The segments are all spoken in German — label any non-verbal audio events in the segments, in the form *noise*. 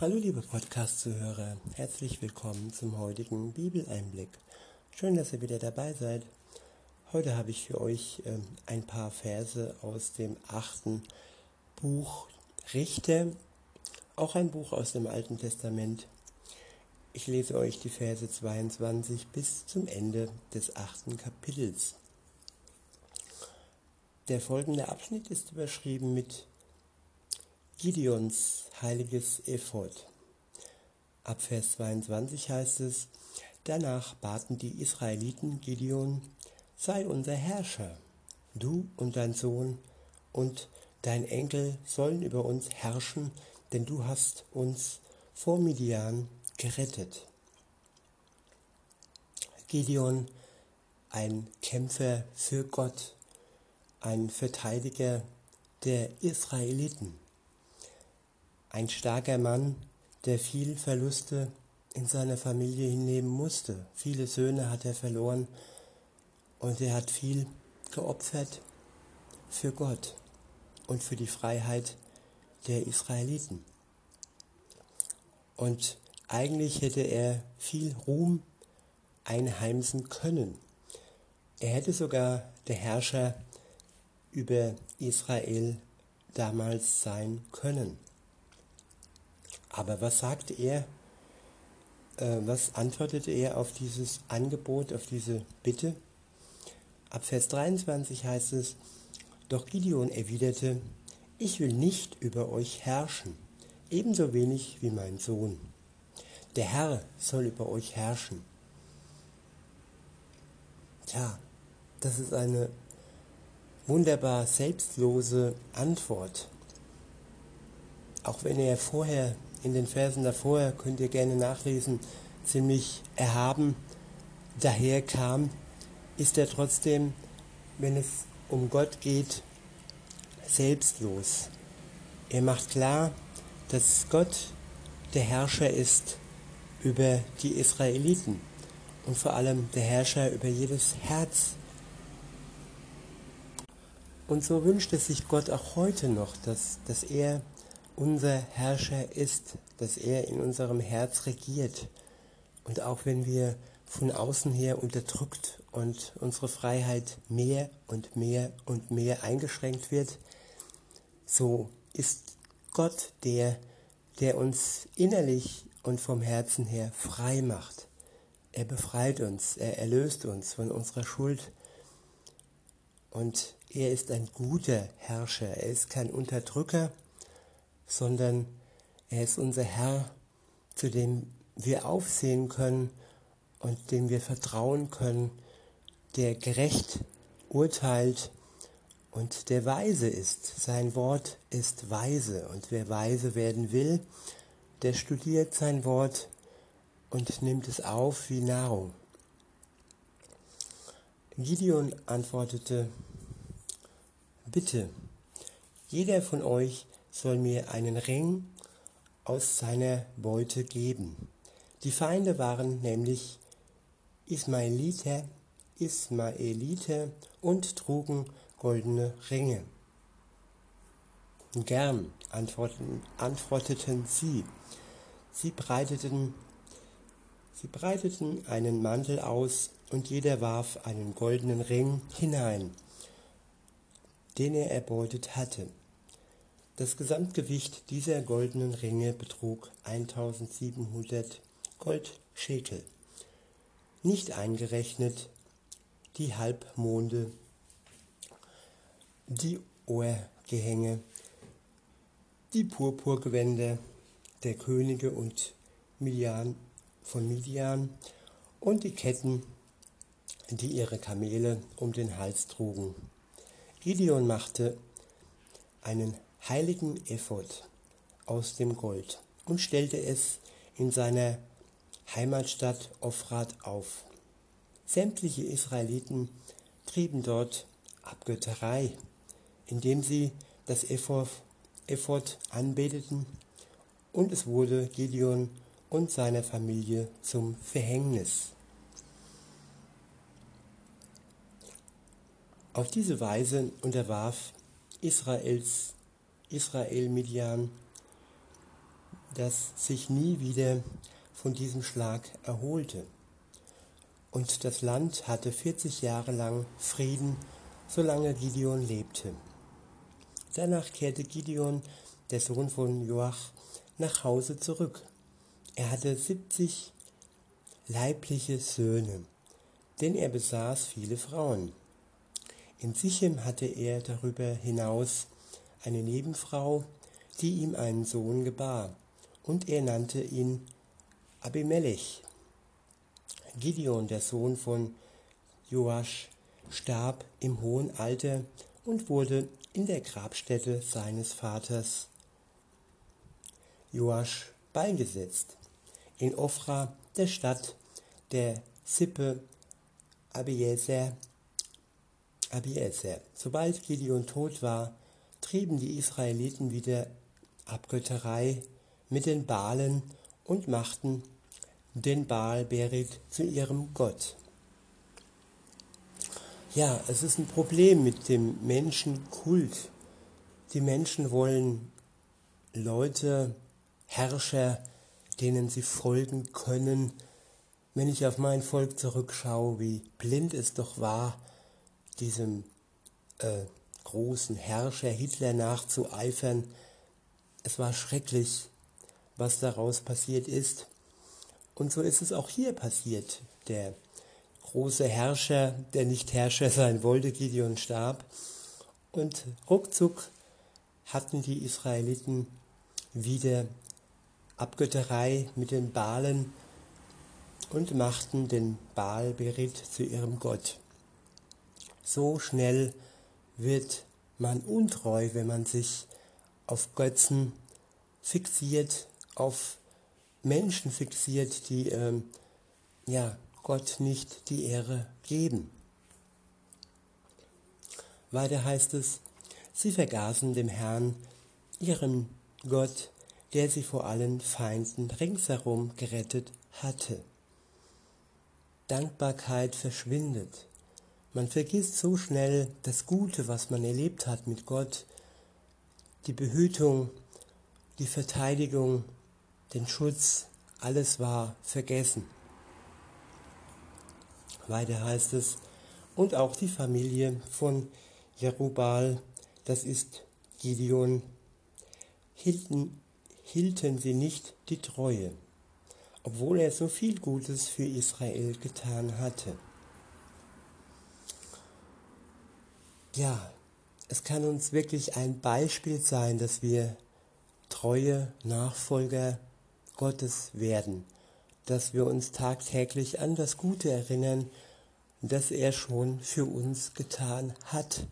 Hallo liebe Podcast-Zuhörer, herzlich willkommen zum heutigen Bibeleinblick. Schön, dass ihr wieder dabei seid. Heute habe ich für euch äh, ein paar Verse aus dem achten Buch Richter, auch ein Buch aus dem Alten Testament. Ich lese euch die Verse 22 bis zum Ende des achten Kapitels. Der folgende Abschnitt ist überschrieben mit Gideons heiliges Ephod. Ab Vers 22 heißt es, danach baten die Israeliten Gideon, sei unser Herrscher, du und dein Sohn und dein Enkel sollen über uns herrschen, denn du hast uns vor Midian gerettet. Gideon, ein Kämpfer für Gott, ein Verteidiger der Israeliten ein starker Mann, der viel Verluste in seiner Familie hinnehmen musste. Viele Söhne hat er verloren und er hat viel geopfert für Gott und für die Freiheit der Israeliten. Und eigentlich hätte er viel Ruhm einheimsen können. Er hätte sogar der Herrscher über Israel damals sein können. Aber was sagte er? Äh, was antwortete er auf dieses Angebot, auf diese Bitte? Ab Vers 23 heißt es, doch Gideon erwiderte, ich will nicht über euch herrschen, ebenso wenig wie mein Sohn. Der Herr soll über euch herrschen. Tja, das ist eine wunderbar selbstlose Antwort. Auch wenn er vorher in den Versen davor, könnt ihr gerne nachlesen, ziemlich erhaben daherkam, ist er trotzdem, wenn es um Gott geht, selbstlos. Er macht klar, dass Gott der Herrscher ist über die Israeliten und vor allem der Herrscher über jedes Herz. Und so wünscht es sich Gott auch heute noch, dass, dass er unser Herrscher ist, dass er in unserem Herz regiert. Und auch wenn wir von außen her unterdrückt und unsere Freiheit mehr und mehr und mehr eingeschränkt wird, so ist Gott der, der uns innerlich und vom Herzen her frei macht. Er befreit uns, er erlöst uns von unserer Schuld. Und er ist ein guter Herrscher, er ist kein Unterdrücker, sondern er ist unser Herr, zu dem wir aufsehen können und dem wir vertrauen können, der gerecht urteilt und der weise ist. Sein Wort ist weise und wer weise werden will, der studiert sein Wort und nimmt es auf wie Nahrung. Gideon antwortete, Bitte, jeder von euch soll mir einen Ring aus seiner Beute geben. Die Feinde waren nämlich Ismaeliter, Ismaeliter und trugen goldene Ringe. Gern antworteten, antworteten sie. Sie breiteten, sie breiteten einen Mantel aus und jeder warf einen goldenen Ring hinein, den er erbeutet hatte. Das Gesamtgewicht dieser goldenen Ringe betrug 1700 Goldschekel, nicht eingerechnet die Halbmonde, die Ohrgehänge, die Purpurgewänder der Könige und Midian von Midian und die Ketten, die ihre Kamele um den Hals trugen. Gideon machte einen heiligen Ephod aus dem Gold und stellte es in seiner Heimatstadt Ophrat auf. Sämtliche Israeliten trieben dort Abgötterei, indem sie das Ephod, anbeteten und es wurde Gideon und seiner Familie zum Verhängnis. Auf diese Weise unterwarf Israels Israel Midian das sich nie wieder von diesem Schlag erholte. Und das Land hatte 40 Jahre lang Frieden, solange Gideon lebte. Danach kehrte Gideon, der Sohn von Joach, nach Hause zurück. Er hatte 70 leibliche Söhne, denn er besaß viele Frauen. In Sichem hatte er darüber hinaus eine Nebenfrau, die ihm einen Sohn gebar, und er nannte ihn Abimelech. Gideon, der Sohn von Joasch, starb im hohen Alter und wurde in der Grabstätte seines Vaters Joasch beigesetzt, in Ophra, der Stadt der Sippe Abiezer. Abiezer. Sobald Gideon tot war, trieben die Israeliten wieder Abgötterei mit den Balen und machten den Baal Berit zu ihrem Gott. Ja, es ist ein Problem mit dem Menschenkult. Die Menschen wollen Leute, Herrscher, denen sie folgen können. Wenn ich auf mein Volk zurückschaue, wie blind es doch war, diesem äh, großen Herrscher Hitler nachzueifern, es war schrecklich, was daraus passiert ist. Und so ist es auch hier passiert. Der große Herrscher, der nicht Herrscher *laughs* sein wollte, Gideon starb. Und ruckzuck hatten die Israeliten wieder Abgötterei mit den Balen und machten den Baal Berit zu ihrem Gott. So schnell wird man untreu, wenn man sich auf Götzen fixiert, auf Menschen fixiert, die ähm, ja, Gott nicht die Ehre geben. Weiter heißt es, sie vergaßen dem Herrn, ihrem Gott, der sie vor allen Feinden ringsherum gerettet hatte. Dankbarkeit verschwindet. Man vergisst so schnell das Gute, was man erlebt hat mit Gott, die Behütung, die Verteidigung, den Schutz, alles war vergessen. Weiter heißt es, und auch die Familie von Jerubal, das ist Gideon, hielten, hielten sie nicht die Treue, obwohl er so viel Gutes für Israel getan hatte. Ja, es kann uns wirklich ein Beispiel sein, dass wir treue Nachfolger Gottes werden, dass wir uns tagtäglich an das Gute erinnern, das er schon für uns getan hat.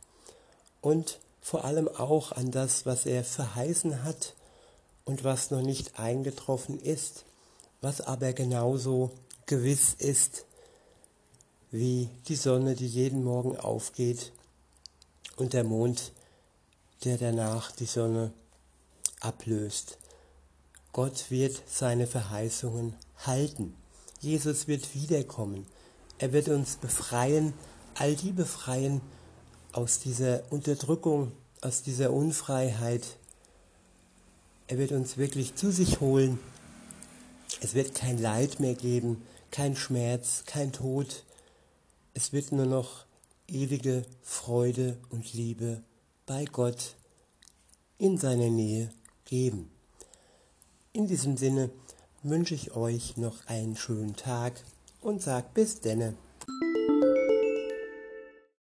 Und vor allem auch an das, was er verheißen hat und was noch nicht eingetroffen ist, was aber genauso gewiss ist wie die Sonne, die jeden Morgen aufgeht und der Mond, der danach die Sonne ablöst. Gott wird seine Verheißungen halten. Jesus wird wiederkommen. Er wird uns befreien, all die befreien aus dieser Unterdrückung, aus dieser Unfreiheit. Er wird uns wirklich zu sich holen. Es wird kein Leid mehr geben, kein Schmerz, kein Tod. Es wird nur noch ewige Freude und Liebe bei Gott in seiner Nähe geben. In diesem Sinne wünsche ich euch noch einen schönen Tag und sag bis denne.